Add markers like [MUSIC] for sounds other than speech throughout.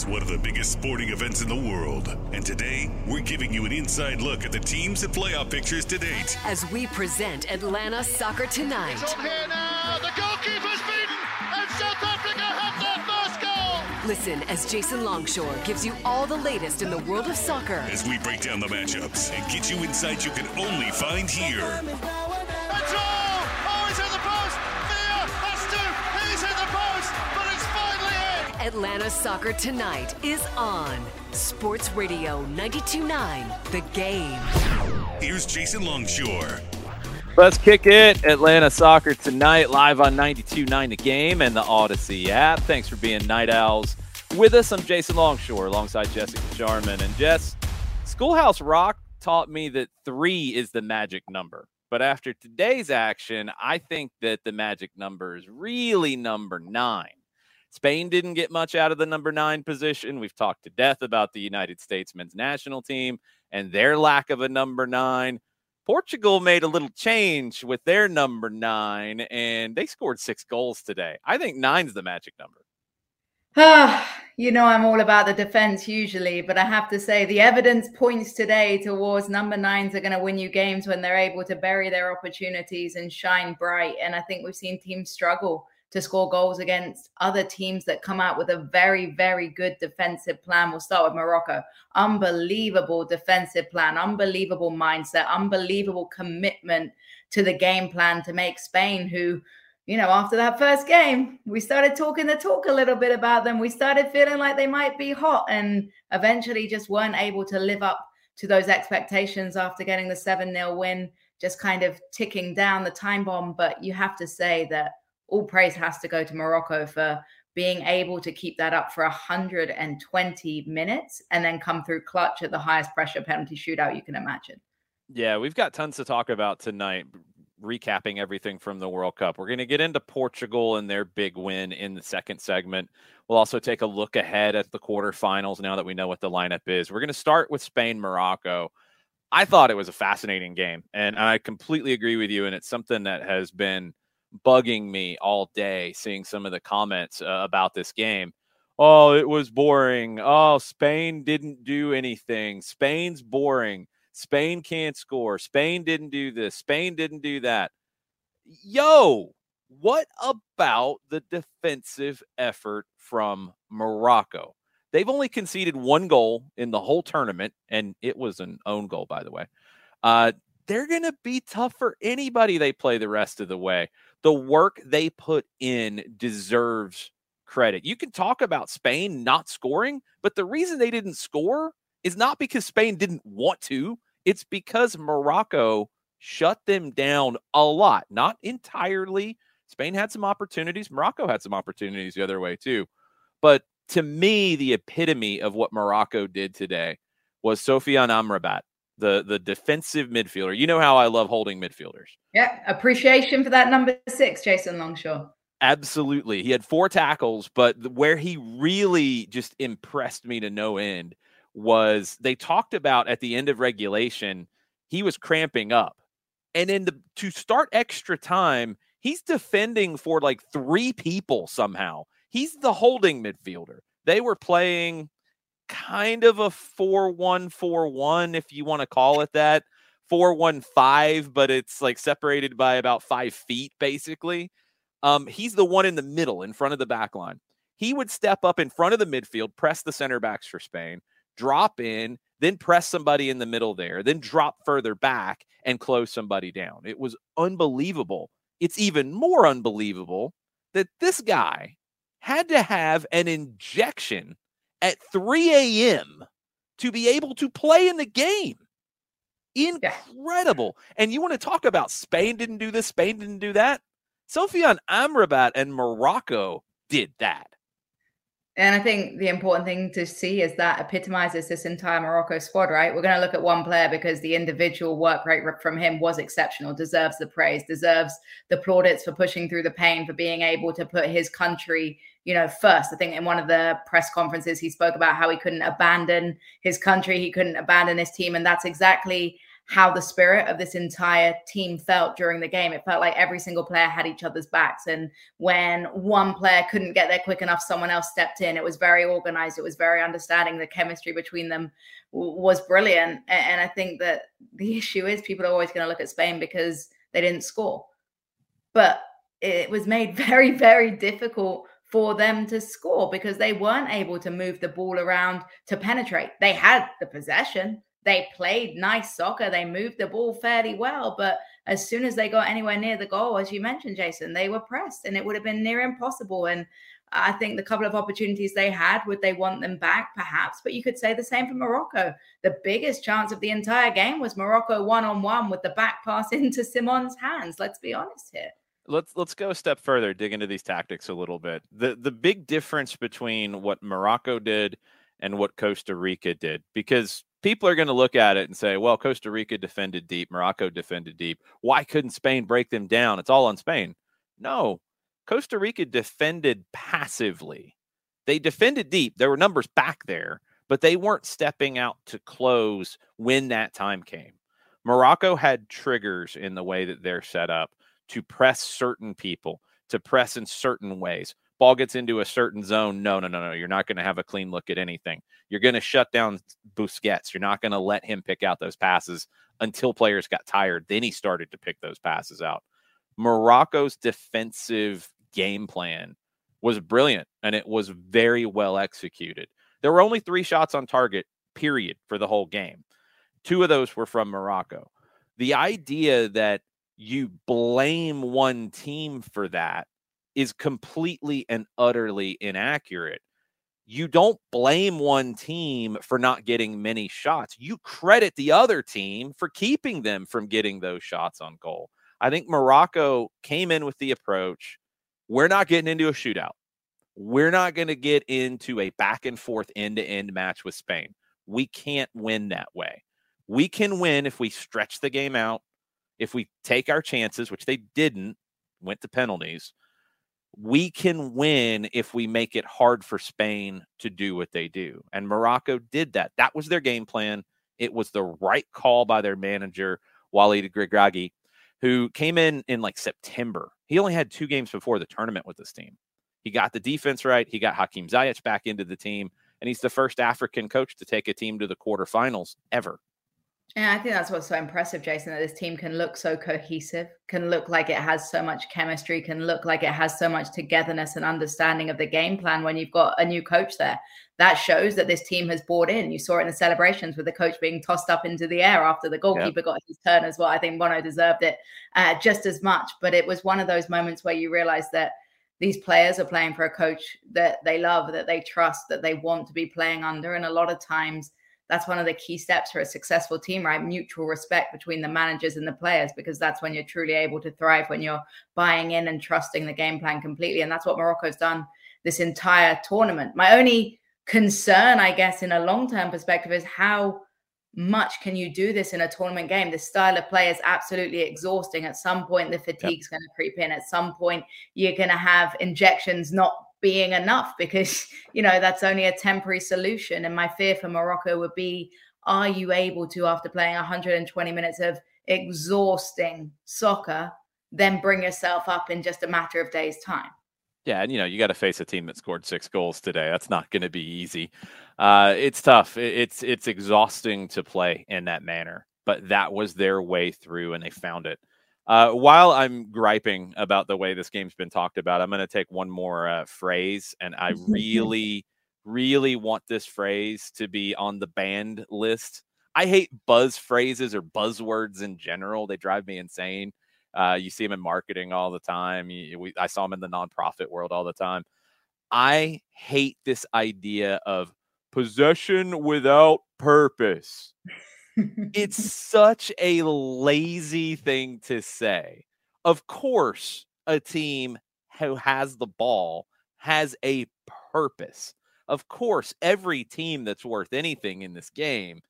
It's one of the biggest sporting events in the world. And today, we're giving you an inside look at the teams and playoff pictures to date. As we present Atlanta Soccer Tonight. It's on here now. The goalkeeper's beaten, and South Africa have their first goal. Listen as Jason Longshore gives you all the latest in the world of soccer. As we break down the matchups and get you insights you can only find here. Atlanta Soccer Tonight is on Sports Radio 92.9 The Game. Here's Jason Longshore. Let's kick it. Atlanta Soccer tonight, live on 92.9 The Game and the Audacy app. Thanks for being Night Owls with us. I'm Jason Longshore alongside Jessica Sharman. And Jess, Schoolhouse Rock taught me that three is the magic number. But after today's action, I think that the magic number is really number nine. Spain didn't get much out of the number nine position. We've talked to death about the United States men's national team and their lack of a number nine. Portugal made a little change with their number nine, and they scored six goals today. I think nine's the magic number. Ah, [SIGHS] you know, I'm all about the defense usually, but I have to say the evidence points today towards number nines are going to win you games when they're able to bury their opportunities and shine bright. And I think we've seen teams struggle to score goals against other teams that come out with a very, very good defensive plan. We'll start with Morocco. Unbelievable defensive plan, unbelievable mindset, unbelievable commitment to the game plan to make Spain, who, you know, after that first game, we started talking the talk a little bit about them. We started feeling like they might be hot and eventually just weren't able to live up to those expectations after getting the 7 0 win, just kind of ticking down the time bomb. But you have to say that all praise has to go to Morocco for being able to keep that up for 120 minutes and then come through clutch at the highest pressure penalty shootout you can imagine. Yeah, we've got tons to talk about tonight, recapping everything from the World Cup. We're going to get into Portugal and their big win in the second segment. We'll also take a look ahead at the quarterfinals now that we know what the lineup is. We're going to start with Spain Morocco. I thought it was a fascinating game, and I completely agree with you. And it's something that has been bugging me all day seeing some of the comments uh, about this game. Oh, it was boring. Oh, Spain didn't do anything. Spain's boring. Spain can't score. Spain didn't do this. Spain didn't do that. Yo, what about the defensive effort from Morocco? They've only conceded one goal in the whole tournament, and it was an own goal, by the way. Uh, they're going to be tough for anybody they play the rest of the way the work they put in deserves credit. You can talk about Spain not scoring, but the reason they didn't score is not because Spain didn't want to, it's because Morocco shut them down a lot, not entirely. Spain had some opportunities, Morocco had some opportunities the other way too. But to me, the epitome of what Morocco did today was Sofyan Amrabat the the defensive midfielder. You know how I love holding midfielders. Yeah, appreciation for that number six, Jason Longshore. Absolutely, he had four tackles, but where he really just impressed me to no end was they talked about at the end of regulation he was cramping up, and in the to start extra time He's defending for like three people somehow. He's the holding midfielder. They were playing kind of a 4 1 4 1, if you want to call it that. 415, but it's like separated by about five feet, basically. Um, he's the one in the middle, in front of the back line. He would step up in front of the midfield, press the center backs for Spain, drop in, then press somebody in the middle there, then drop further back and close somebody down. It was unbelievable. It's even more unbelievable that this guy had to have an injection at 3 a.m. to be able to play in the game. Incredible. And you want to talk about Spain didn't do this, Spain didn't do that? Sofyan Amrabat and Morocco did that. And I think the important thing to see is that epitomizes this entire Morocco squad, right? We're going to look at one player because the individual work rate from him was exceptional, deserves the praise, deserves the plaudits for pushing through the pain, for being able to put his country, you know, first. I think in one of the press conferences, he spoke about how he couldn't abandon his country, he couldn't abandon his team. And that's exactly how the spirit of this entire team felt during the game. It felt like every single player had each other's backs. And when one player couldn't get there quick enough, someone else stepped in. It was very organized, it was very understanding. The chemistry between them was brilliant. And I think that the [LAUGHS] issue is people are always going to look at Spain because they didn't score. But it was made [LAUGHS] very, very difficult for them to score because they weren't able to move the ball around to penetrate. They had the possession, they played nice soccer. They moved the ball fairly well. But as soon as they got anywhere near the goal, as you mentioned, Jason, they were pressed and it would have been near impossible. And I think the couple of opportunities they had, would they want them back? Perhaps. But you could say the same for Morocco. The biggest chance of the entire game was Morocco one on one with the back pass [LAUGHS] into Simon's hands. Let's be honest here let's let's go a step further dig into these tactics a little bit the the big difference between what morocco did and what costa rica did because people are going to look at it and say, well, Costa Rica defended deep, Morocco defended deep. Why couldn't Spain break them down? It's all on Spain. No, Costa Rica defended passively. They defended deep. There were numbers back there, but they weren't stepping out to close when that time came. Morocco had triggers in the way that they're set up to press certain people, to press in certain ways ball gets into a certain zone, no, no, no, no. You're not going to have a clean look at anything. You're going to shut down Busquets. You're not going to let him pick out those passes until players got tired. Then he started to pick those passes out. Morocco's defensive game plan was brilliant and it was very well executed. There were only three shots on target, period, for the whole game. Two of those were from Morocco. The idea that you blame one team for that is completely and utterly inaccurate. You don't blame one team for not getting many shots. You credit the other team for keeping them from getting those shots on goal. I think Morocco came in with the approach we're not getting into a shootout. We're not going to get into a back and forth end to end match with Spain. We can't win that way. We can win if we stretch the game out, if we take our chances, which they didn't, went to penalties we can win if we make it hard for Spain to do what they do. And Morocco did that. That was their game plan. It was the right call by their manager, Walid Regragui, who came in in like September. He only had two games before the tournament with this team. He got the defense right. He got Hakim Ziyech back into the team, and he's the first African coach to take a team to the quarterfinals ever. Yeah, I think that's what's so impressive, Jason, that this team can look so cohesive, can look like it has so much chemistry, can look like it has so much togetherness and understanding of the game plan when you've got a new coach there. That shows that this team has bought in. You saw it in the celebrations with the coach being tossed up into the air after the goalkeeper yep. got his turn as well. I think Bono deserved it uh, just as much. But it was one of those moments where you realize that these players are playing for a coach that they love, that they trust, that they want to be playing under. And a lot of times, that's one of the key steps for a successful team, right? Mutual respect between the managers and the players, because that's when you're truly able to thrive when you're buying in and trusting the game plan completely. And that's what Morocco's done this entire tournament. My only concern, I guess, in a long term perspective is how much can you do this in a tournament game? The style of play is absolutely exhausting. At some point, the fatigue's yep. going to creep in. At some point, you're going to have injections not being enough because [LAUGHS] you know that's only a temporary solution and my fear for morocco would be are you able to after playing 120 minutes of exhausting soccer then bring yourself up in just a matter of days' time. Yeah, and you know you got to face a team that scored six goals today. That's not going to be easy. Uh, it's tough. It's it's exhausting to play in that manner, but that was their way through, and they found it. Uh, while I'm griping about the way this game's been talked about, I'm going to take one more uh, phrase, and I [LAUGHS] really, really want this phrase to be on the banned list. I hate buzz phrases or buzzwords in general. They drive me insane. Uh, you see them in marketing all the time. You, we, I saw them in the nonprofit world all the time. I hate this idea of possession without purpose. It's such a lazy thing to say. Of course, a team who has the ball has a purpose. Of course, every team that's worth anything in this game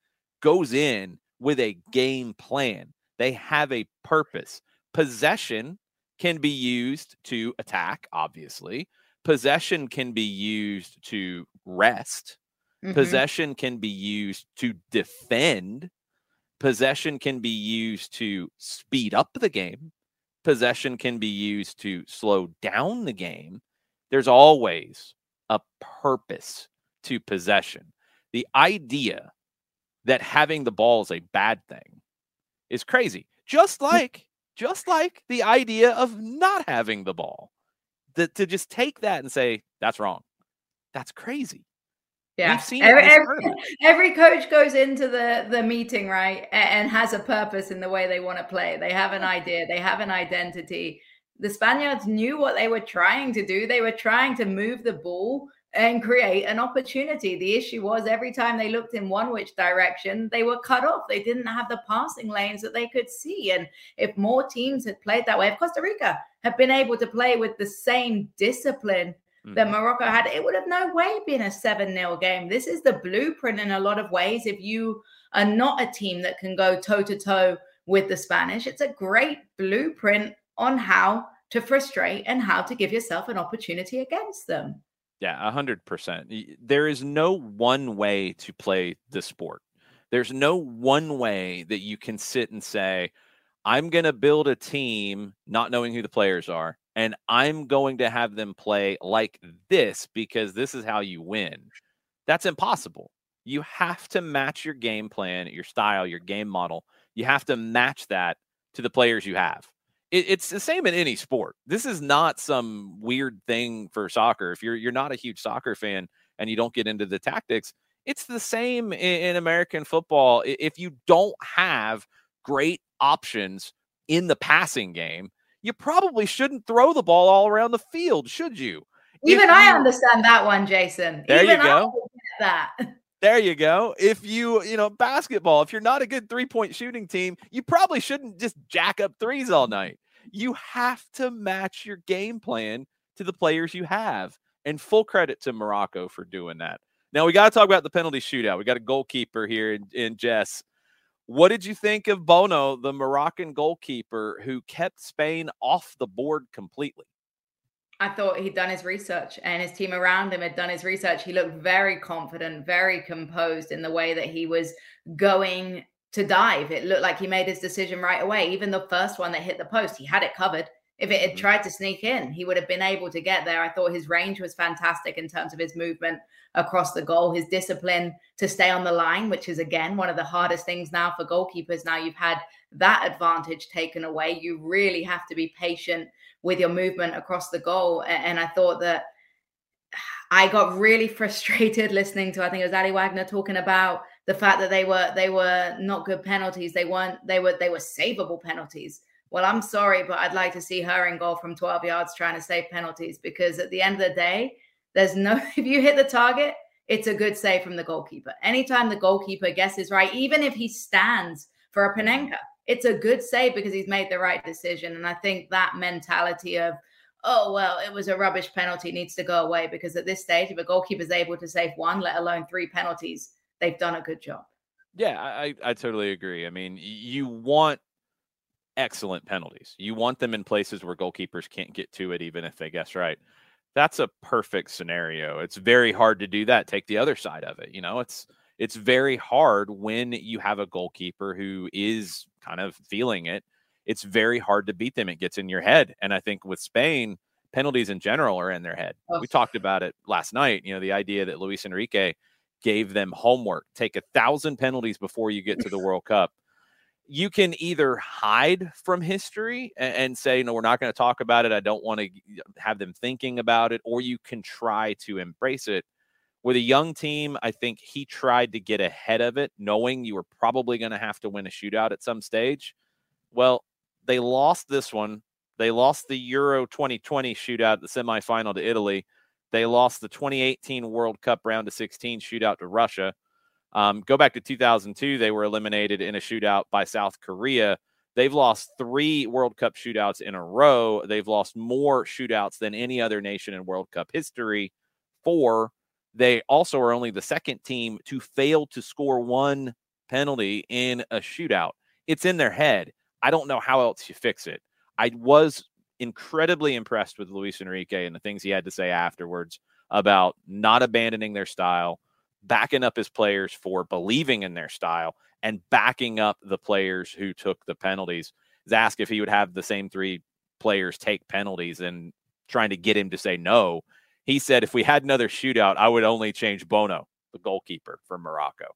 goes in with a game plan. They have a purpose. Possession can be used to attack, obviously. Possession can be used to rest. Mm-hmm. Possession can be used to defend. Possession can be used to speed up the game. Possession can be used to slow down the game. There's always a purpose to possession. The idea that having the ball is a bad thing is crazy. Just hmm. like just like the idea of not having the ball. That to just take that and say that's wrong. That's crazy. Yeah, We've seen every, every, every, coach goes into the the meeting right and has a purpose in the way they want to play. They have an idea. They have an identity. The Spaniards knew what they were trying to do. They were trying to move the ball and create an opportunity. The issue was every time they looked in one which direction, they were cut off. They didn't have the passing lanes that they could see. And if more teams had played that way, if Costa Rica had been able to play with the same discipline mm. that Morocco had, it would have no way been a 7 0 game. This is the blueprint in a lot of ways. If you are not a team that can go toe to toe with the Spanish, it's a great blueprint on how to frustrate and how to give yourself an opportunity against them. Yeah, a hundred percent. There is no one way to play the sport. There's no one way that you can sit and say, I'm going to build a team not knowing who the players are, and I'm going to have them play like this because this is how you win. That's impossible. You have to match your game plan, your style, your game model. You have to match that to the players you have it, it's the same in any sport. This is not some weird thing for soccer. If you're you're not a huge soccer fan and you don't get into the tactics, it's the same in, in American football. If you don't have great options in the passing game, you probably shouldn't throw the ball all around the field, should you? Even I understand that one, Jason. There Even you go. that. [LAUGHS] There you go. If you, you know, basketball, if you're not a good three point shooting team, you probably shouldn't just jack up threes all night. You have to match your game plan to the players you have. And full credit to Morocco for doing that. Now we got to talk about the penalty shootout. We got a goalkeeper here in, in Jess. What did you think of Bono, the Moroccan goalkeeper who kept Spain off the board completely? I thought he'd done his research and his team around him had done his research. He looked very confident, very composed in the way that he was going to dive. It looked like he made his decision right away. Even the first one that hit the post, he had it covered. If it had mm-hmm. tried to sneak in, he would have been able to get there. I thought his range was fantastic in terms of his movement across the goal, his discipline to stay on the line, which is again one of the hardest things now for goalkeepers. Now you've had that advantage taken away. You really have to be patient with your movement across the goal. And I thought that I got really [LAUGHS] frustrated listening to I think it was Aly Wagner talking about the fact that they were they were not good penalties. They weren't they were they were savable penalties. Well, I'm sorry, but I'd like to see her in goal from 12 yards trying to save penalties because at the end of the day, there's no [LAUGHS] if you hit the target, it's a good save from the goalkeeper. Anytime the goalkeeper guesses right, even if he stands for a mm-hmm. Panenka, it's a good save because he's made the right decision. And I think that mentality of, oh, well, it was a rubbish penalty needs to go away because at this stage, if a goalkeeper is able to save one, let alone three penalties, they've done a good job. Yeah, I, I totally agree. I mean, you want excellent penalties. You want them in places where goalkeepers can't get to it, even if they guess right. That's a perfect scenario. It's very hard to do that. Take the other side of it. You know, it's it's very hard when you have a goalkeeper who is kind of feeling it it's very hard to beat them. It gets in your head. And I think with Spain, penalties in general are in their head. We talked about it last night. You know, the idea that Luis Enrique gave them homework take a thousand penalties before you get to the World Cup. You can either hide from history and, and say, no, we're not going to talk about it. I don't want to have them thinking about it, or you can try to embrace it. With a young team, I think he tried to get ahead of it, knowing you were probably going to have to win a shootout at some stage. Well, they lost this one. They lost the Euro 2020 shootout, the semifinal to Italy. They lost the 2018 World Cup round of 16 shootout to Russia. Um, go back to 2002, they were eliminated in a shootout by South Korea. They've lost three World Cup shootouts in a row. They've lost more shootouts than any other nation in World Cup history. Four. They also are only the second team to fail to score one penalty in a shootout. It's in their head. I don't know how else you fix it. I was incredibly impressed with Luis Enrique and the things he had to say afterwards about not abandoning their style, backing up his players for believing in their style, and backing up the players who took the penalties. He's asked if he would have the same three players take penalties and trying to get him to say no. He said, if we had another shootout, I would only change Bono, the goalkeeper for Morocco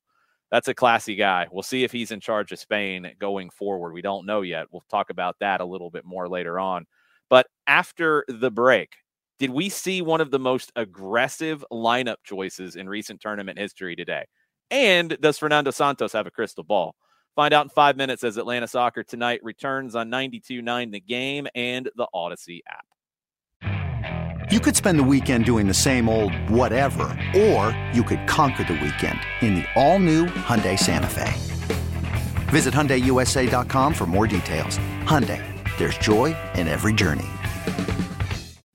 that's a classy guy. We'll see if he's in charge of Spain going forward. We don't know yet. We'll talk about that a little bit more later on. But after the break, did we see one of the most aggressive lineup choices in recent tournament history today? And does Fernando Santos have a crystal ball? Find out in five minutes as Atlanta Soccer Tonight returns on 92.9 The Game and the Audacy app. You could spend the weekend doing the same old whatever, or you could conquer the weekend in the all-new Hyundai Santa Fe. Visit HyundaiUSA.com for more details. Hyundai, there's joy in every journey.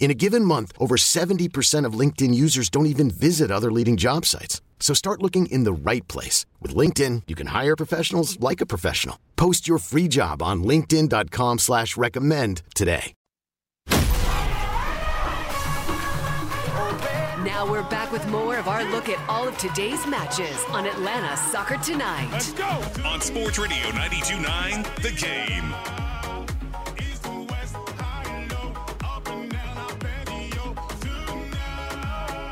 In a given month, over 70% of LinkedIn users don't even visit other leading job sites. So start looking in the right place. With LinkedIn, you can hire professionals like a professional. Post your free job on linkedin.com slash recommend today. Now we're back with more of our look at all of today's matches on Atlanta Soccer Tonight. Let's go! On Sports Radio 92.9, The Game.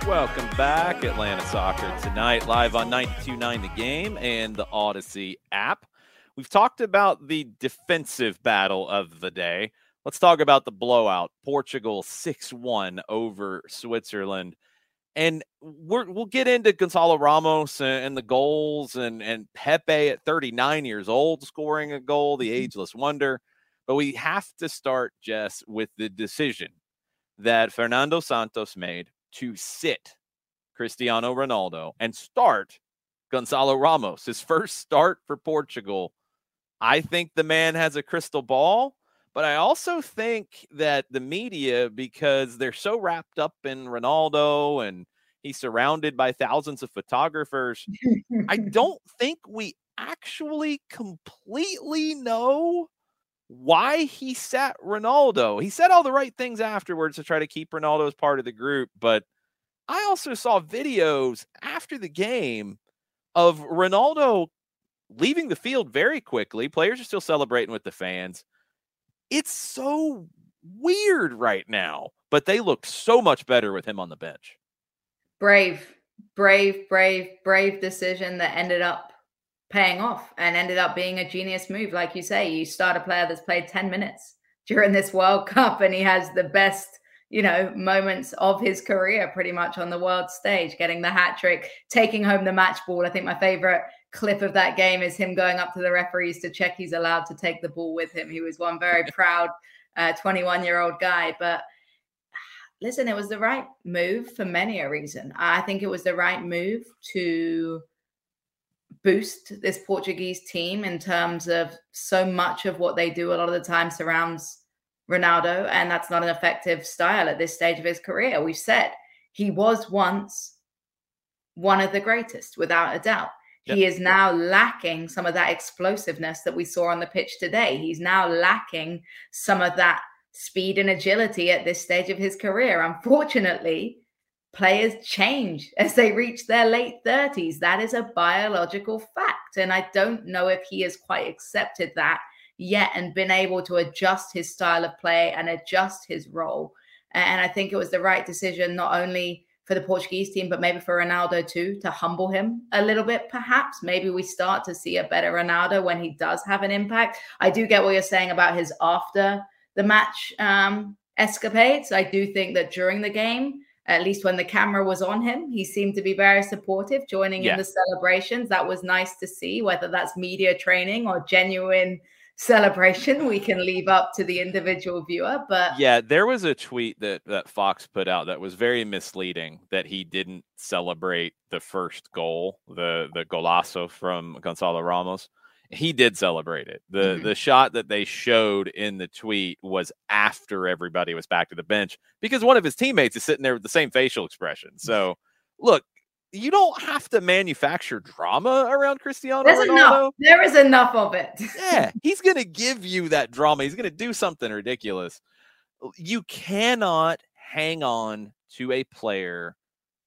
Welcome back, Atlanta Soccer tonight, live on 92.9 The Game and the Audacy app. We've talked about the defensive battle of the day. Let's talk about the blowout. Portugal 6 1 over Switzerland. And we will get into Gonzalo Ramos and, the goals and, and Pepe at 39 years old scoring a goal, the mm-hmm. ageless wonder. But we have to start, Jess, with the decision that Fernando Santos made to sit Cristiano Ronaldo and start Gonzalo Ramos, his first start for Portugal. I think the man has a crystal ball, but I also think that the media, because they're so wrapped up in Ronaldo and he's surrounded by thousands of photographers, I [LAUGHS] don't think we actually completely know why he sat Ronaldo. He said all the right things afterwards to try to keep Ronaldo as part of the group, but I also saw videos after the game of Ronaldo leaving the field very quickly. Players are still celebrating with the fans. It's so weird right now, but they look so much better with him on the bench. Brave, brave, brave, brave decision that ended up paying off and ended up being a genius move. Like you say, you start a player that's played 10 minutes during this World [LAUGHS] Cup and he has the best you know, moments of his career pretty much on the world stage, getting the hat trick, taking home the match ball. I think my favorite clip of that game is him going up to the referees to check he's allowed to take the ball with him. He was one very [LAUGHS] proud 21 uh, year old guy. But listen, it was the right move for many a reason. I think it was the right move to boost this Portuguese team in terms of so much of what they do a lot of the time surrounds Ronaldo, and that's not an effective style at this stage of his career. We've said he was once one of the greatest, without a doubt. Yep. He is now lacking some of that explosiveness that we saw on the pitch today. He's now lacking some of that speed and agility at this stage of his career. Unfortunately, players change [LAUGHS] as they reach their late 30s. That is a biological fact. And I don't know if he has quite accepted that yet and been able to adjust his style of play and adjust his role. And I think it was the right decision, not only for the Portuguese team, but maybe for Ronaldo too, to humble him a little bit, perhaps. Maybe we start to see a better Ronaldo when he does have an impact. I do get what you're saying about his after the match um, escapades. I do think that during the game, at least when the camera was on him, he seemed to be very supportive, joining yeah. in the celebrations. That was nice to see, whether that's media training or genuine [LAUGHS] celebration we can leave up to the individual viewer but yeah there was a tweet that that fox put out that was very misleading that he didn't celebrate the first goal the the golazo from gonzalo ramos he did celebrate it the mm-hmm. the shot that they showed in the tweet was after everybody was back to the bench because one of his teammates is sitting there with the same facial expression so look you don't have to manufacture drama around Cristiano There's Ronaldo. Enough. There is enough of it. yeah, [LAUGHS] he's going to give you that drama. He's going to do something ridiculous. You cannot hang on to a player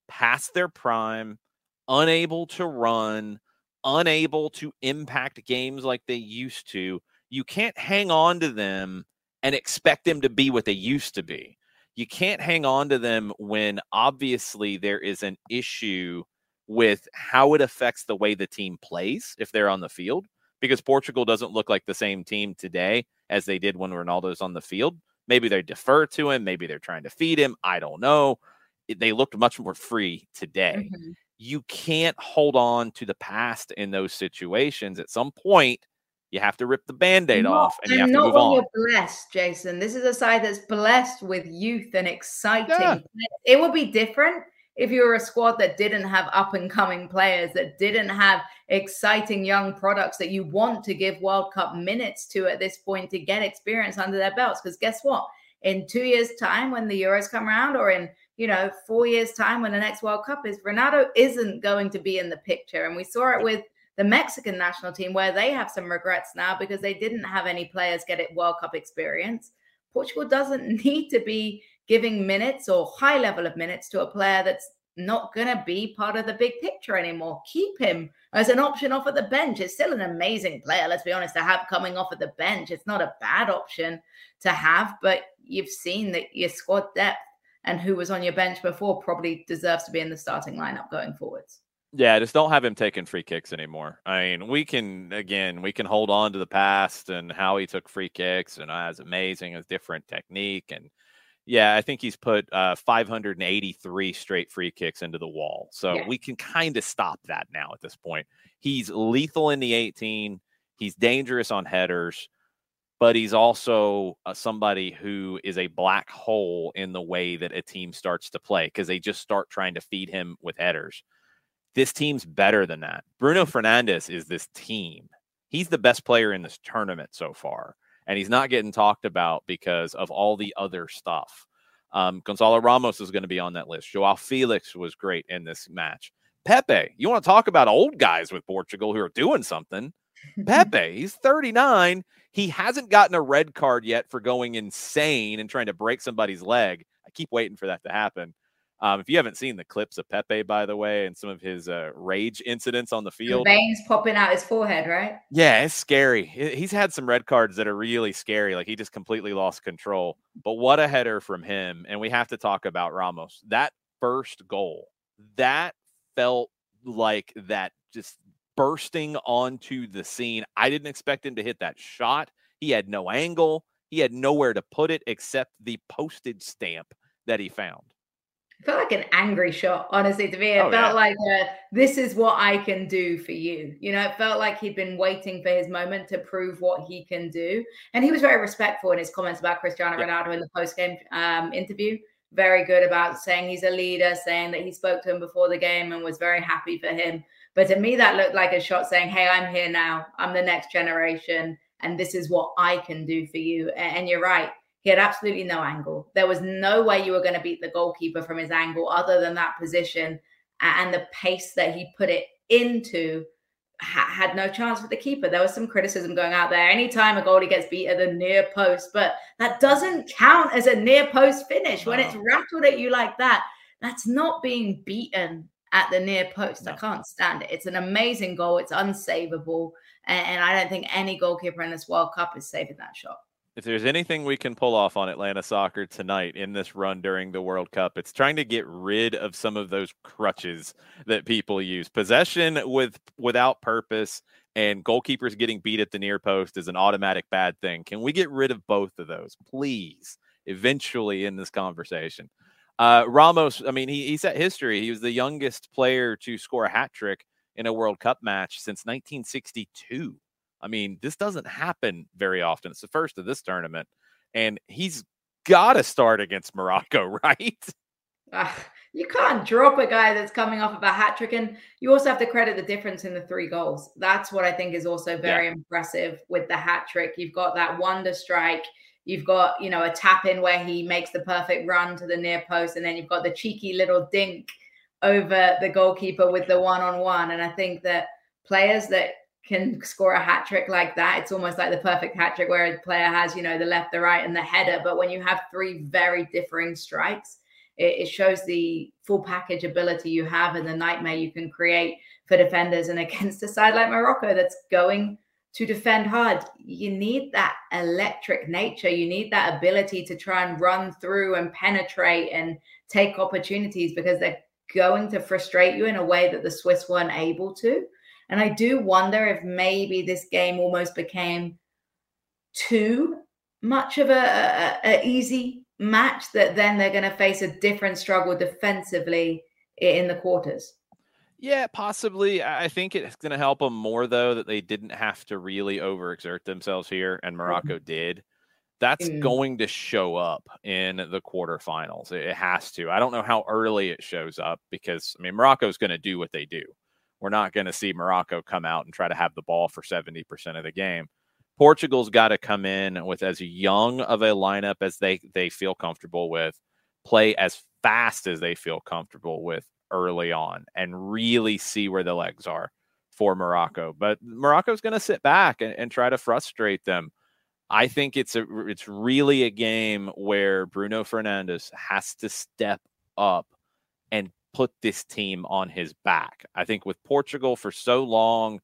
past their prime, unable to run, unable to impact games like they used to. You can't hang on to them and expect them to be what they used to be you can't hang on to them when obviously there is an issue with how it affects the way the team plays if they're on the field because Portugal doesn't look like the same team today as they did when Ronaldo's on the field. Maybe they defer to him, maybe they're trying to feed him, I don't know. They looked much more free today. Mm-hmm. You can't hold on to the past in those situations. At some point, you have to rip the band-aid not, off and you have to move on. You're blessed, Jason. This is a side that's blessed with youth and exciting. Yeah. It would be different if you were a squad that didn't have up and coming players, that didn't have exciting young products that you want to give World Cup minutes to at this point to get experience under their belts. Because guess what? In two years' time, when the Euros come around, or in you know four years' time when the next World Cup is, Ronaldo isn't going to be in the picture, and we saw it with the Mexican national team, where they have some regrets now because they didn't have any players get it World Cup experience. Portugal doesn't [LAUGHS] need to be giving minutes or high level of minutes to a player that's not going to be part of the big picture anymore. Keep him as an option off at the bench. It's still an amazing player, let's be honest, to have coming off at the bench. It's not a bad option to have, but you've seen that your squad depth and who was on your bench before probably deserves to be in the starting lineup going forwards. Yeah, just don't have him taking free kicks anymore. I mean, we can again, we can hold on to the past and how he took free kicks and uh, it's amazing, a different technique and yeah, I think he's put uh, 583 straight free kicks into the wall. So yeah. we can kind of stop that now at this point. He's lethal in the 18. He's dangerous on headers, but he's also uh, somebody who is a black hole in the way that a team starts to play because they just start trying to feed him with headers this team's better than that. Bruno Fernandes is this team. He's the best player in this tournament so far, and he's not getting talked about because of all the other stuff. Um, Gonzalo Ramos is going to be on that list. Joao Felix was great in this match. Pepe, you want to talk about old guys with Portugal who are doing something? Pepe, [LAUGHS] he's 39. He hasn't gotten a red card yet for going insane and trying to break somebody's leg. I keep waiting for that to happen. Um, if you haven't seen the clips of Pepe, by the way, and some of his uh, rage incidents on the field, the veins popping out his forehead, right? Yeah, it's scary. He's had some red cards that are really scary. Like he just completely lost control. But what a header from him! And we have to talk about Ramos. That first goal, that felt like that just bursting onto the scene. I didn't expect him to hit that shot. He had no angle. He had nowhere to put it except the postage stamp that he found. It felt like an angry shot, honestly, to me. It Oh, felt yeah. like uh, this is what I can do for you. You know, it felt like he'd been waiting for his moment to prove what he can do. And he was very respectful in his comments about Cristiano Yeah. Ronaldo in the post game um, interview. Very good about saying he's a leader, saying that he spoke to him before the game and was very happy for him. But to me, that looked like a shot saying, Hey, I'm here now. I'm the next generation. And this is what I can do for you. And you're right. He had absolutely no angle. There was no way you were going to beat the goalkeeper from his angle other than that position and the pace that he put it into ha- had no chance with the keeper. There was some criticism going out there. Anytime a goalie gets beat at the near post, but that doesn't count as a near post finish. When it's rattled at you like that, that's not being beaten at the near post. I can't stand it. It's an amazing goal. It's unsavable. And, and I don't think any goalkeeper in this World Cup is saving that shot. If there's anything we can pull off on Atlanta soccer tonight in this run during the World Cup, it's trying to get rid of some of those crutches that people use. Possession with without purpose and goalkeepers getting beat at the near post is an automatic bad thing. Can we get rid of both of those, please? Eventually in this conversation. Uh, Ramos, I mean, he, he set history. He was the youngest player to score a hat trick in a World Cup match since 1962. I mean, this doesn't happen very often. It's the first of this tournament, and he's got to start against Morocco, [LAUGHS] right? Ah, you can't drop a guy that's coming off of a hat trick. And you also have to credit the difference in the three goals. That's what I think is also very impressive with the hat trick. You've got that wonder strike. You've got, you know, a tap in where he makes the perfect run to the near post. And then you've got the cheeky little dink over the goalkeeper with the one on one. And I think that players that can score a hat trick like that, it's almost like the perfect hat trick where a player has, you know, the left, the right, and the header. But when you have three very differing strikes, it, it shows the full package ability you have and the nightmare you can create for defenders. And against a side like Morocco that's going to defend hard, you need that electric nature. You need that ability to try and run through and penetrate and take opportunities because they're going to frustrate you in a way that the Swiss weren't able to. And I do wonder if maybe this game almost became too much of a, a, a easy match that then they're going to face a different struggle defensively in the quarters. Yeah, possibly. I think it's going to help them more though that they didn't have to really overexert themselves here, and Morocco did. That's Mm. going to show up in the quarterfinals. It it has to. I don't know how early it shows up because I mean Morocco's going to do what they do. We're not going to see Morocco come out and try to have the ball for 70% of the game. Portugal's got to come in with as young of a lineup as they they feel comfortable with, play as fast as they feel comfortable with early on and really see where the legs are for Morocco. But Morocco's going to sit back and, and try to frustrate them. I think it's a it's really a game where Bruno Fernandes has to step up and put this team on his back. I think with Portugal for so long,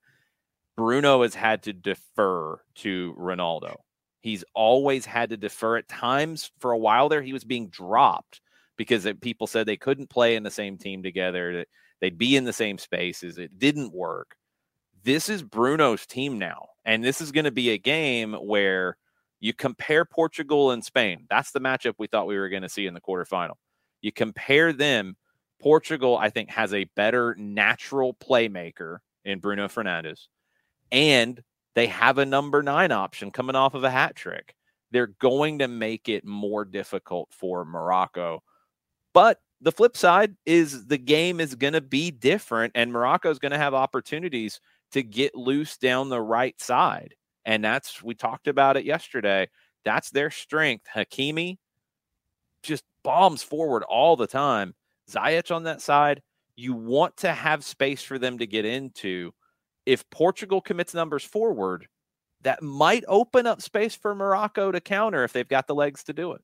Bruno has had to defer to Ronaldo. He's always had to defer at times for a while there. He was being dropped because it- people said they couldn't play in the same team together, that they'd be in the same spaces. It didn't work. This is Bruno's team now. And this is going to be a game where you compare Portugal and Spain. That's the matchup we thought we were going to see in the quarterfinal. You compare them. Portugal, I think, has a better natural playmaker in Bruno Fernandes and they have a number nine option coming off of a hat trick. They're going to make it more difficult for Morocco. But the flip side is the game is going to be different, and Morocco is going to have opportunities to get loose down the right side. And that's, we talked about it yesterday. That's their strength. Hakimi just bombs forward all the time. Ziyech on that side, you want to have space for them to get into if Portugal commits numbers forward, that might open up space for Morocco to counter if they've got the legs to do it.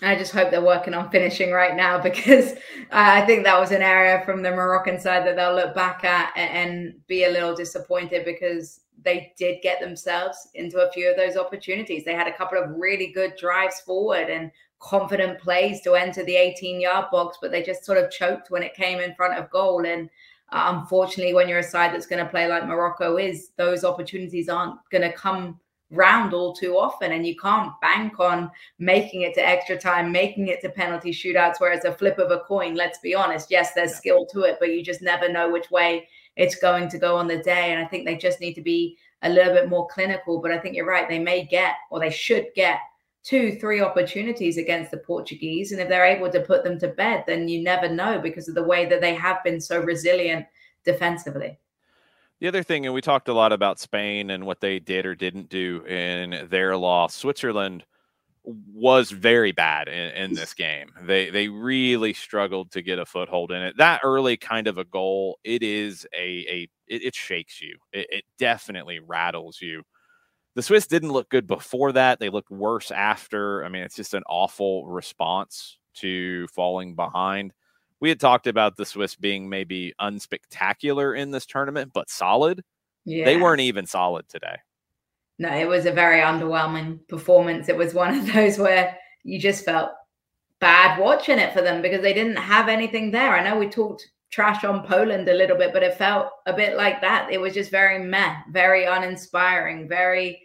I just hope they're working on finishing right now [LAUGHS] because I think that was an area from the Moroccan side that they'll look back at and be a little disappointed because they did get themselves into a few of those opportunities. They had a couple of really good drives forward and confident plays to enter the 18 yard box, but they just sort of choked when it came in front of goal. And uh, unfortunately, when you're a side that's going to play like Morocco is, those opportunities aren't going to come round all too often. And you can't bank on making it to extra time, making it to penalty shootouts where it's a flip of a coin. Let's be honest. Yes, there's skill to it, but you just never know which way it's going to go on the day. And I think they just need to be a little bit more clinical. But I think you're right. They may get or they should get two, three opportunities against the Portuguese. And if they're able to put them to bed, then you never know because of the way that they have been so resilient defensively. The other thing, and we talked a lot about Spain and what they did or didn't do in their loss. Switzerland was very bad in, in, this game. They they really struggled to get a foothold in it. That early kind of a goal, it is a a it, it shakes you. It, it, definitely rattles you. The Swiss didn't look good before that. They looked worse after. I mean, it's just an awful response to falling behind we had talked about the Swiss being maybe unspectacular in this tournament, but solid. Yeah. They weren't even solid today. No, it was a very underwhelming performance. It was one of those where you just felt bad watching it for them because they didn't have anything there. I know we talked trash on Poland a little bit, but it felt a bit like that. It was just very meh, very uninspiring, very.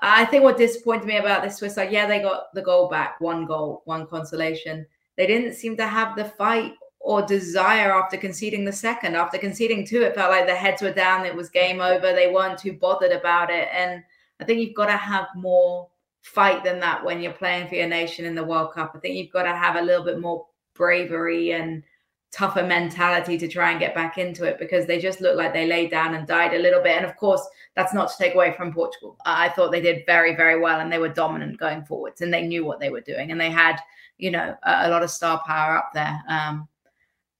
I think what disappointed me about this Swiss, like, yeah, they got the goal back, one goal, one consolation they didn't seem to have the fight or desire after conceding the second. After conceding two, it felt like their heads were down. It was game over. They weren't too bothered about it. And I think you've got to have more fight than that when you're playing for your nation in the World Cup. I think you've got to have a little bit more bravery and tougher mentality to try and get back into it because they just looked like they laid down and died a little bit. And of course, that's not to take away from Portugal. I thought they did very, very well and they were dominant going forwards and they knew what they were doing and they had you know, a, a lot of star power up there. Um,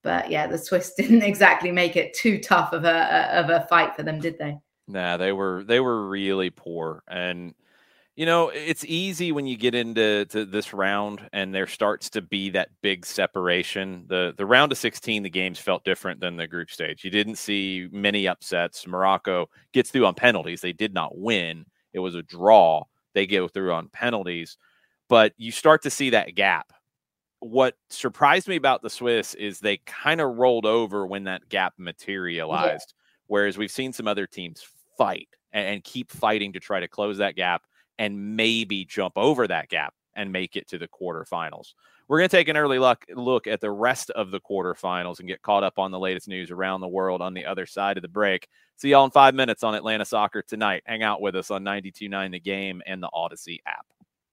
but yeah, the Swiss [LAUGHS] didn't exactly make it too tough of a of a fight for them, did they? Nah, they were they were really poor, and you know it's easy when you get into to this round and there starts to be that big separation. the The round of sixteen, the games felt different than the group stage. You didn't see many upsets. Morocco gets through on penalties; they did not win. It was a draw. They go through on penalties but you start to see that gap. What surprised me about the Swiss is they kind of rolled over when that gap materialized, yeah. whereas we've seen some other teams fight and, keep fighting to try to close that gap and maybe jump over that gap and make it to the quarterfinals. We're going to take an early look, look at the rest of the quarterfinals and get caught up on the latest news around the world on the other side of the break. See y'all in five minutes on Atlanta Soccer tonight. Hang out with us on 92.9 The Game and the Audacy app.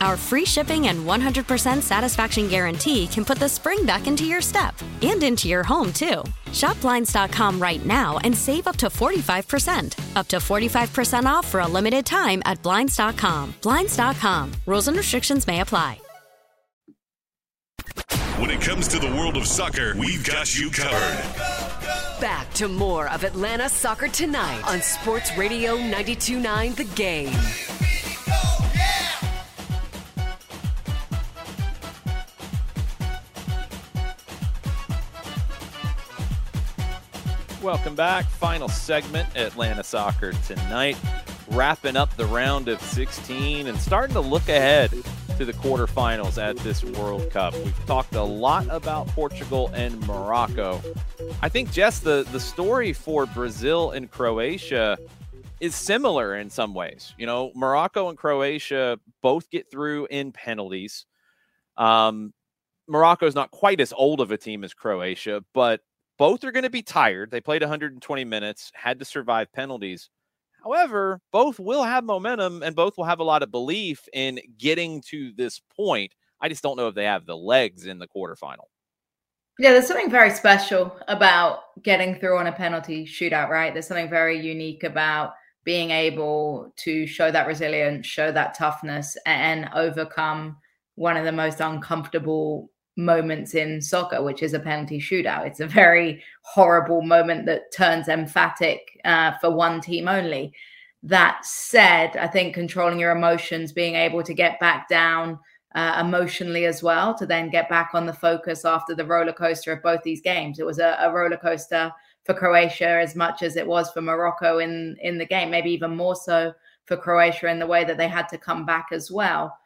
Our free shipping and 100% satisfaction guarantee can put the spring back into your step and into your home, too. Shop Blinds.com right now and save up to 45%. Up to 45% off for a limited time at Blinds.com. Blinds.com. Rules and restrictions may apply. When it comes to the world of soccer, we've got you covered. Back to more of Atlanta Soccer Tonight on Sports Radio 929 The Game. Welcome back. Final segment, Atlanta Soccer Tonight. Wrapping up the round of 16 and starting to look ahead to the quarterfinals at this World Cup. We've talked a lot about Portugal and Morocco. I think, Jess, the, the story for Brazil and Croatia is similar in some ways. You know, Morocco and Croatia both get through in penalties. Um, Morocco is not quite as old of a team as Croatia, but both are going to be tired. They played 120 minutes, had to survive penalties. However, both will have momentum and both will have a lot of belief in getting to this point. I just don't know if they have the legs in the quarterfinal. Yeah, there's something very special about getting through on a penalty shootout, right? There's something very unique about being able to show that resilience, show that toughness, and overcome one of the most uncomfortable moments in soccer, which is a penalty shootout. It's a very horrible moment that turns emphatic uh, for one team only. That said, I think controlling your emotions, being able to get back down uh, emotionally as well, to then get back on the focus after the roller coaster of both these games. It was a, a roller coaster for Croatia as much as it was for Morocco in in the game, maybe even more so for Croatia in the way that they had to come back as well.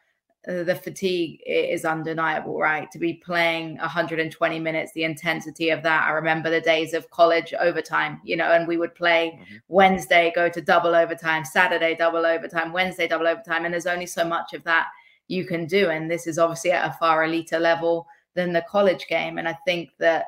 The fatigue is undeniable, right? To be playing 120 minutes, the intensity of that. I remember the days of college overtime, you know, and we would play mm-hmm. Wednesday, go to double overtime, Saturday, double overtime, Wednesday, double overtime. And there's only so much of that you can do. And this is obviously at a far elite level than the college game. And I think that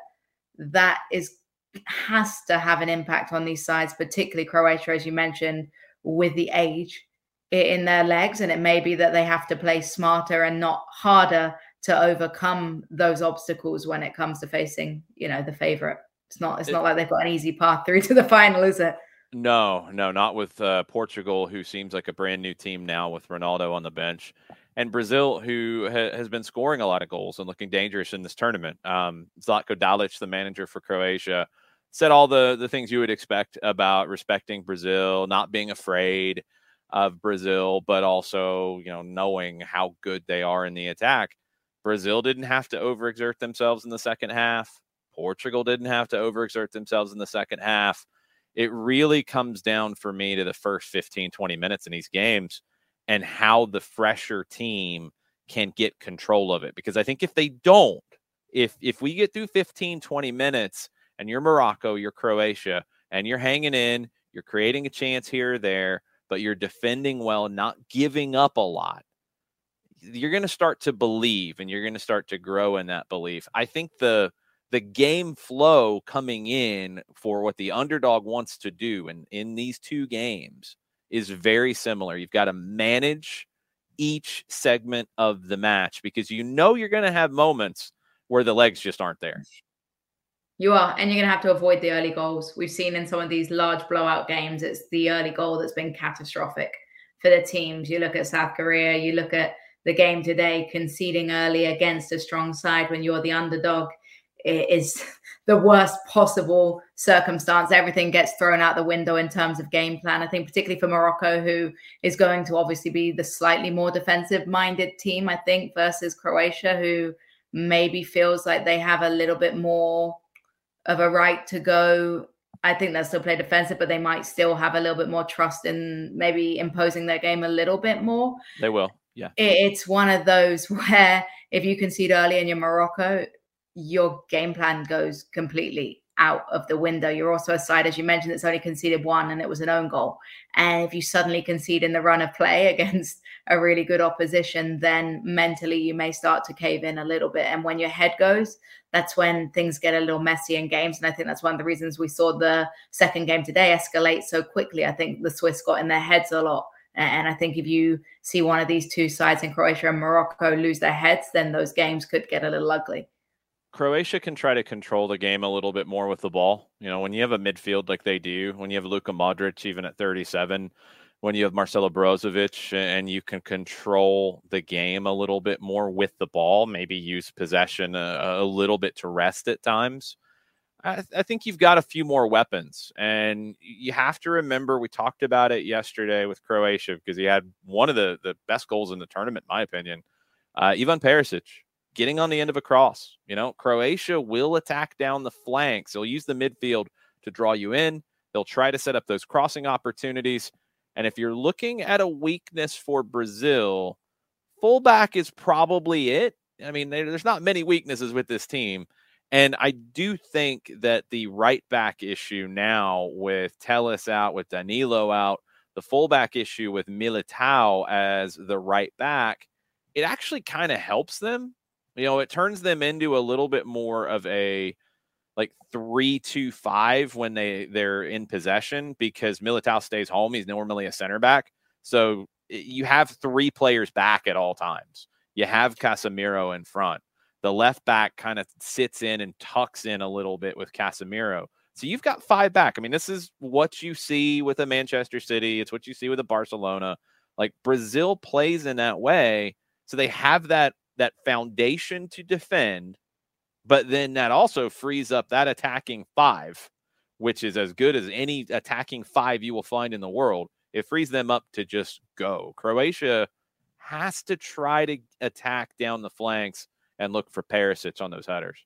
that is has to have an impact on these sides, particularly Croatia, as you mentioned, with the age in their legs and it may be that they have to play smarter and not harder to overcome those obstacles when it comes to facing you know the favorite. It's not it's it, not like they've got an easy path through to the final is it? No no not with uh, portugal who seems like a brand new team now with ronaldo on the bench and brazil who ha- has been scoring a lot of goals and looking dangerous in this tournament. Um, zlatko dalic the manager for croatia said all the the things you would expect about respecting brazil not being afraid of Brazil, but also, you know, knowing how good they are in the attack. Brazil didn't have to overexert themselves in the second half. Portugal didn't have to overexert themselves in the second half. It really comes down for me to the first 15, 20 minutes in these games and how the fresher team can get control of it. Because I think if they don't, if if we get through 15, 20 minutes and you're Morocco, you're Croatia, and you're hanging in, you're creating a chance here or there, but you're defending well, not giving up a lot, you're going to start to believe and you're going to start to grow in that belief. I think the the game flow coming in for what the underdog wants to do and in these two games is very similar. You've got to manage each segment of the match because you know you're going to have moments where the legs just aren't there. You are, and you're going to have to avoid the early goals. We've seen in some of these large blowout games, it's the early goal that's been catastrophic for the teams. You look at South Korea, you look at the game today, conceding early against a strong side when you're the underdog is [LAUGHS] the worst possible circumstance. Everything gets thrown out the window in terms of game plan. I think, particularly for Morocco, who is going to obviously be the slightly more defensive minded team, I think, versus Croatia, who maybe feels like they have a little bit more of a right to go. I think they'll still play defensive, but they might still have a little bit more trust in maybe imposing their game a little bit more. They will. Yeah. It's one of those [LAUGHS] where if you concede early in your Morocco, your game plan goes completely out of the window. You're also a side, as you mentioned, that's only conceded one and it was an own goal. And if you suddenly concede in the run of play [LAUGHS] against a really good opposition, then mentally you may start to cave in a little bit. And when your head goes, that's when things get a little messy in games. And I think that's one of the reasons we saw the second game today escalate so quickly. I think the Swiss got in their heads a lot. And I think if you see one of these two sides in Croatia and Morocco lose their heads, then those games could get a little ugly. Croatia can try to control the game a little bit more with the ball. You know, when you have a midfield like they do, when you have Luka Modric even at 37, when you have Marcelo Brozovic and you can control the game a little bit more with the ball, maybe use possession a, a little bit to rest at times. I, I, think you've got a few more weapons, and you have to remember we talked about it yesterday with Croatia because he had one of the the best goals in the tournament, in my opinion. Uh, Ivan Perisic getting on the end of a cross. You know, Croatia will attack down the flanks. They'll use the midfield to draw you in. They'll try to set up those crossing opportunities. And if you're looking at a weakness for Brazil, fullback is probably it. I mean, there's not many weaknesses with this team. And I do think that the right back issue now with Telles out, with Danilo out, the fullback issue with Militao as the right back, it actually kind of helps them. You know, it turns them into a little bit more of a like three two five when they they're in possession because Militao stays home. He's normally a center back, so you have three players back at all times. You have Casemiro in front the left back kind of sits in and tucks in a little bit with Casemiro. So you've got five back. I mean, this is what you see with a Manchester City. It's what you see with a Barcelona. Like Brazil plays in that way, so they have that that foundation to defend, but then that also frees up that attacking five, which is as good as any attacking five you will find in the world. It frees them up to just go. Croatia has to try to attack down the flanks and look for Perisic on those headers.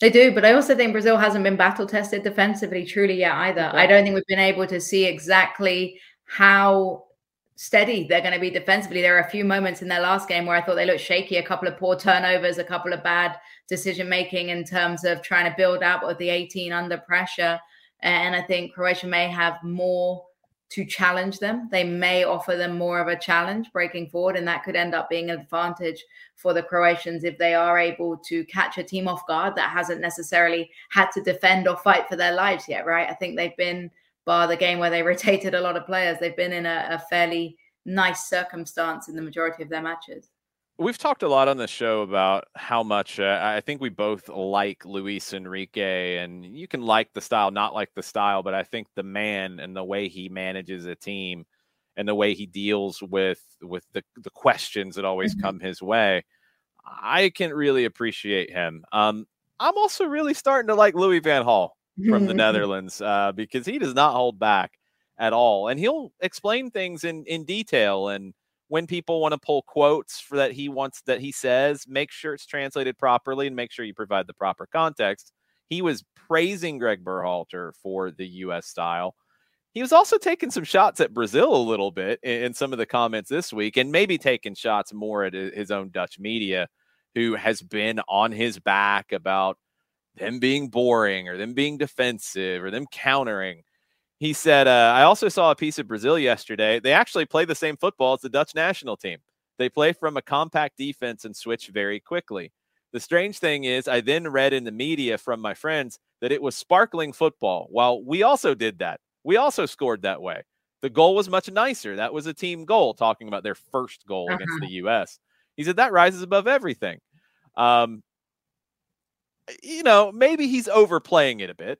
They do, but I also think Brazil hasn't been battle tested defensively truly yet either. Okay. I don't think we've been able to see exactly how steady they're going to be defensively. There are a few moments in their last game where I thought they looked shaky, a couple of poor turnovers, a couple of bad decision making in terms of trying to build up with the 18 under pressure. And I think Croatia may have more to challenge them. They may offer them more of a challenge breaking forward, and that could end up being an advantage for the Croatians if they are able to catch a team off guard that hasn't necessarily had to defend or fight for their lives yet, right? I think they've been, bar the game where they [LAUGHS] rotated a lot of players, they've been in a, a fairly nice circumstance in the majority of their matches. We've talked a lot on the show about how much uh, I think we both like Luis Enrique, and you can like the style, not like the style, but I think the man and the way he manages a team and the way he deals with with the, the questions that always mm-hmm. come his way, I can really appreciate him. Um, I'm also really starting to like Louis Van Gaal from the [LAUGHS] Netherlands uh, because he does not hold back at all, and he'll explain things in in detail and when people want to pull quotes for that he wants that he says, make sure it's translated properly and make sure you provide the proper context. He was praising Greg Berhalter for the U.S. style. He was also taking some shots at Brazil a little bit in, in some of the comments this week, and maybe taking shots more at his own Dutch media, who has been on his back about them being boring or them being defensive or them countering. He said, uh, I also saw a piece of Brazil yesterday. They actually play the same football as the Dutch national team. They play from a compact defense and switch very quickly. The strange thing is, I then read in the media from my friends that it was sparkling football. While we also did that, we also scored that way. The goal was much nicer. That was a team goal, talking about their first goal uh-huh. against the U.S. He said that rises above everything. Um, you know, maybe he's overplaying it a bit.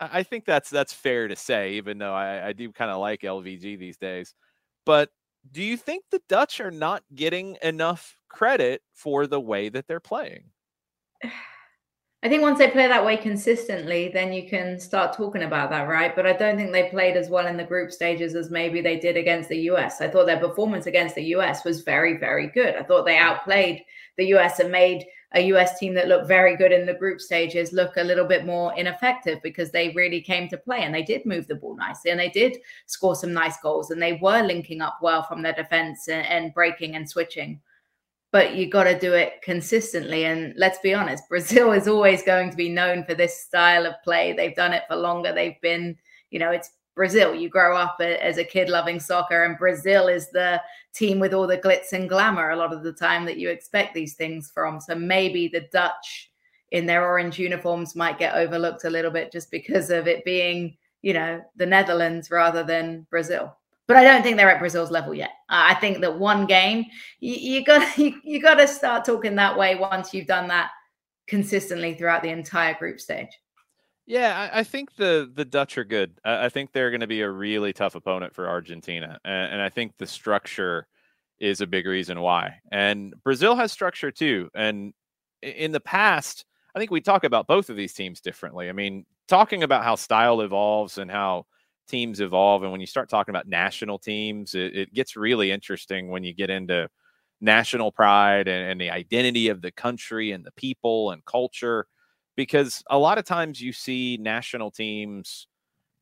I think that's that's fair to say, even though I, I do kind of like LVG these days. But do you think the Dutch are not getting enough credit for the way that they're playing? [SIGHS] I think once they play that way consistently, then you can start talking about that, right? But I don't think they played as well in the group stages as maybe they did against the US. I thought their performance against the US was very, very good. I thought they outplayed the US and made a US team that looked very good in the group stages look a little bit more ineffective because they really came to play and they did move the ball nicely and they did score some nice goals and they were linking up well from their defense and, and breaking and switching. But you got to do it consistently. And let's be honest, Brazil is always going to be known for this style of play. They've done it for longer. They've been, you know, it's Brazil. You grow up as a kid loving soccer, and Brazil is the team with all the glitz and glamour a lot of the time that you expect these things from. So maybe the Dutch in their orange uniforms might get overlooked a little bit just because of it being, you know, the Netherlands rather than Brazil. But I don't think they're at Brazil's level yet. I think that one game, [LAUGHS] you, you got you, you got to start talking that way once you've done that consistently throughout the entire group stage. Yeah, I, I, think the the Dutch are good. I, I think they're going to be a really tough opponent for Argentina, and, and, I think the structure is a big reason why. And Brazil has structure too. And in the past, I think we talk about both of these teams differently. I mean, talking about how style evolves and how teams evolve, and when you start talking about national teams, it, it gets really interesting when you get into national pride and, and the identity of the country and the people and culture. Because a lot of times you see national teams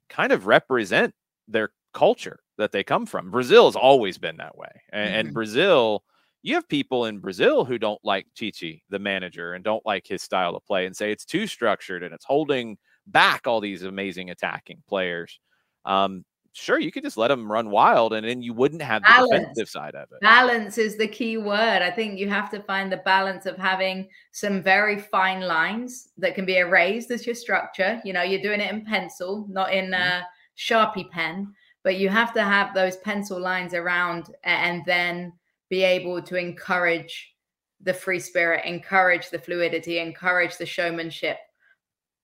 kind of represent their culture that they come from. Brazil has always been that way. And, mm-hmm. and Brazil, you have people in Brazil who don't like Tite, the manager, and don't like his style of play and say it's too structured and it's holding back all these amazing attacking players. Um, sure, you could just let them run wild and then you wouldn't have the balance. defensive side of it. Balance is the key word. I think you have to find the balance of having some very fine lines that can be erased as your structure. You know, you're doing it in pencil, not in mm-hmm. a Sharpie pen but you have to have those pencil lines around and then be able to encourage the free spirit, encourage the fluidity, encourage the showmanship.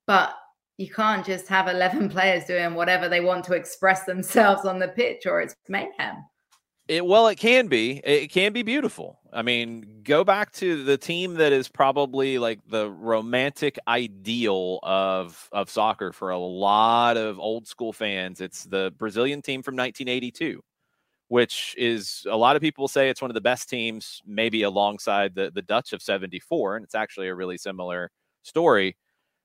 But you can't just have 11 [LAUGHS] players doing whatever they want to express themselves on the pitch or it's mayhem. It well, it can be. It can be beautiful. I mean, go back to the team that is probably like the romantic ideal of of soccer for a lot of old school fans. It's the Brazilian team from 1982, which is a lot of people say it's one of the best teams, maybe alongside the the Dutch of 74, and it's actually a really similar story.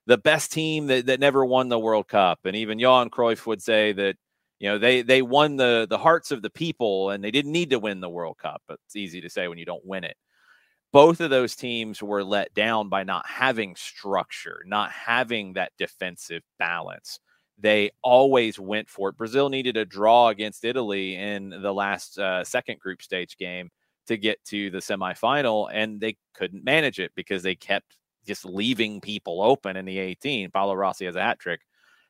The best team that, that never won the World Cup, and even Johan Cruyff would say that you know they they won the the hearts of the people and they didn't need to win the world cup but it's easy to say when you don't win it. Both of those teams were let down by not having structure not having that defensive balance. They always went for it. Brazil needed a draw against italy in the last uh, second group stage game to get to the semifinal and they couldn't manage it because they kept just leaving people open in the 18 Paolo Rossi has a hat trick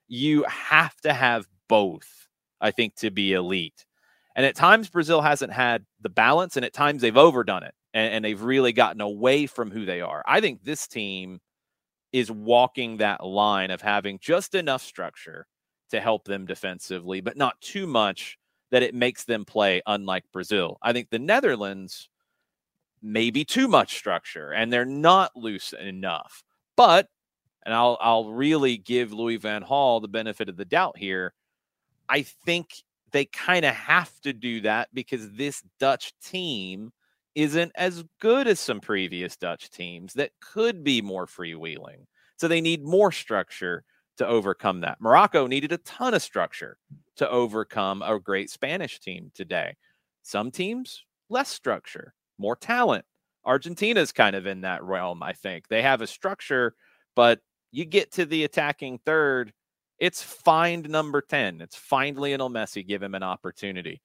you have to have both I think, to be elite. And at times, Brazil hasn't had the balance, and at times they've overdone it and, and they've really gotten away from who they are. I think this team is walking that line of having just enough structure to help them defensively, but not too much that it makes them play unlike Brazil. I think the Netherlands maybe too much structure and they're not loose enough. But and I'll I'll really give Louis Van Gaal the benefit of the doubt here. I think they kind of have to do that because this Dutch team isn't as good as some previous Dutch teams that could be more freewheeling. So they need more structure to overcome that. Morocco needed a ton of structure to overcome a great Spanish team today. Some teams, less structure, more talent. Argentina's kind of in that realm, I think. They have a structure, but you get to the attacking third it's find number 10. It's find Lionel Messi, give him an opportunity.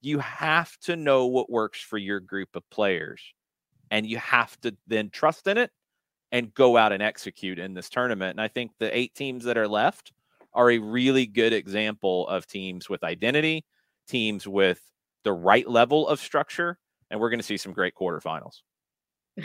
You have to know what works for your group of players. And you have to then trust in it and go out and execute in this tournament. And I think the eight teams that are left are a really good example of teams with identity, teams with the right level of structure. And we're going to see some great quarterfinals. [SIGHS]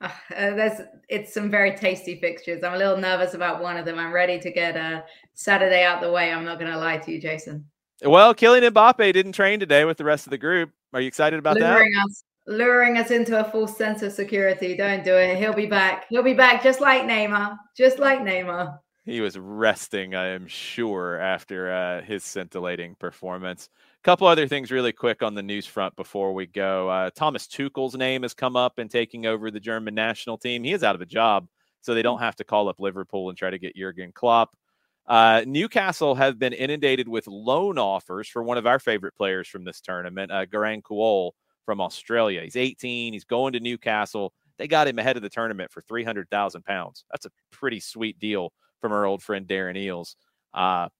Uh, there's it's some very tasty fixtures. I'm a little nervous about one of them. I'm ready to get a uh, Saturday out the way. I'm not going to lie to you, Jason. Well, Kylian Mbappe didn't train today with the rest of the group. Are you excited about luring that? Us, luring us into a false sense of security. Don't do it. He'll be back. He'll be back just like Neymar. Just like Neymar. He was resting, I am sure, after uh, his scintillating performance A couple other things really quick on the news front before we go. Uh, Thomas Tuchel's name has come up in taking over the German national team. He is out of a job, so they don't have to call up Liverpool and try to get Jurgen Klopp. Uh, Newcastle have been inundated with loan offers for one of our favorite players from this tournament, uh, Garang Kuol from Australia. He's 18. He's going to Newcastle. They got him ahead of the tournament for 300,000 pounds. That's a pretty sweet deal from our old friend Darren Eales. Uh,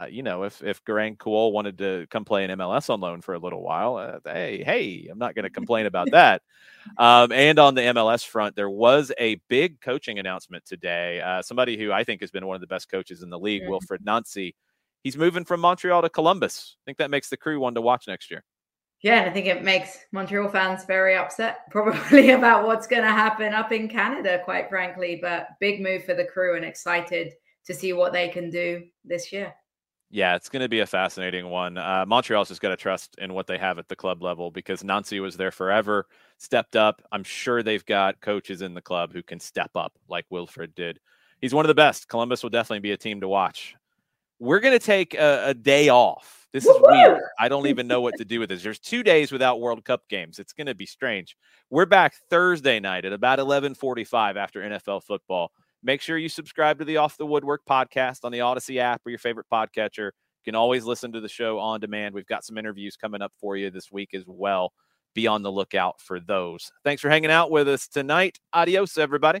uh, you know, if if Garang Kuol wanted to come play in MLS on loan for a little while, uh, hey, hey, I'm not going [LAUGHS] to complain about that. Um, and on the MLS front, there was a big coaching announcement today. Uh, somebody who I think has been one of the best coaches in the league, mm-hmm. Nancy, he's moving from Montreal to Columbus. I think that makes the crew one to watch next year. Yeah, and I think it makes Montreal fans very upset, [LAUGHS] probably about what's going to happen up in Canada, quite frankly. But big move for the crew and excited to see what they can do this year. Yeah, it's going to be a fascinating one. Uh, Montreal's just got to trust in what they have at the club level because Nancy was there forever, stepped up. I'm sure they've got coaches in the club who can step up like Wilfried did. He's one of the best. Columbus will definitely be a team to watch. We're going to take a, a, day off. This is weird. I don't even know what to do with this. There's two days without World Cup games. It's going to be strange. We're back Thursday night at about 11:45 after NFL football. Make sure you subscribe to the Off the Woodwork podcast on the Audacy app or your favorite podcatcher. You can always listen to the show on demand. We've got some interviews coming up for you this week as well. Be on the lookout for those. Thanks for hanging out with us tonight. Adios, everybody.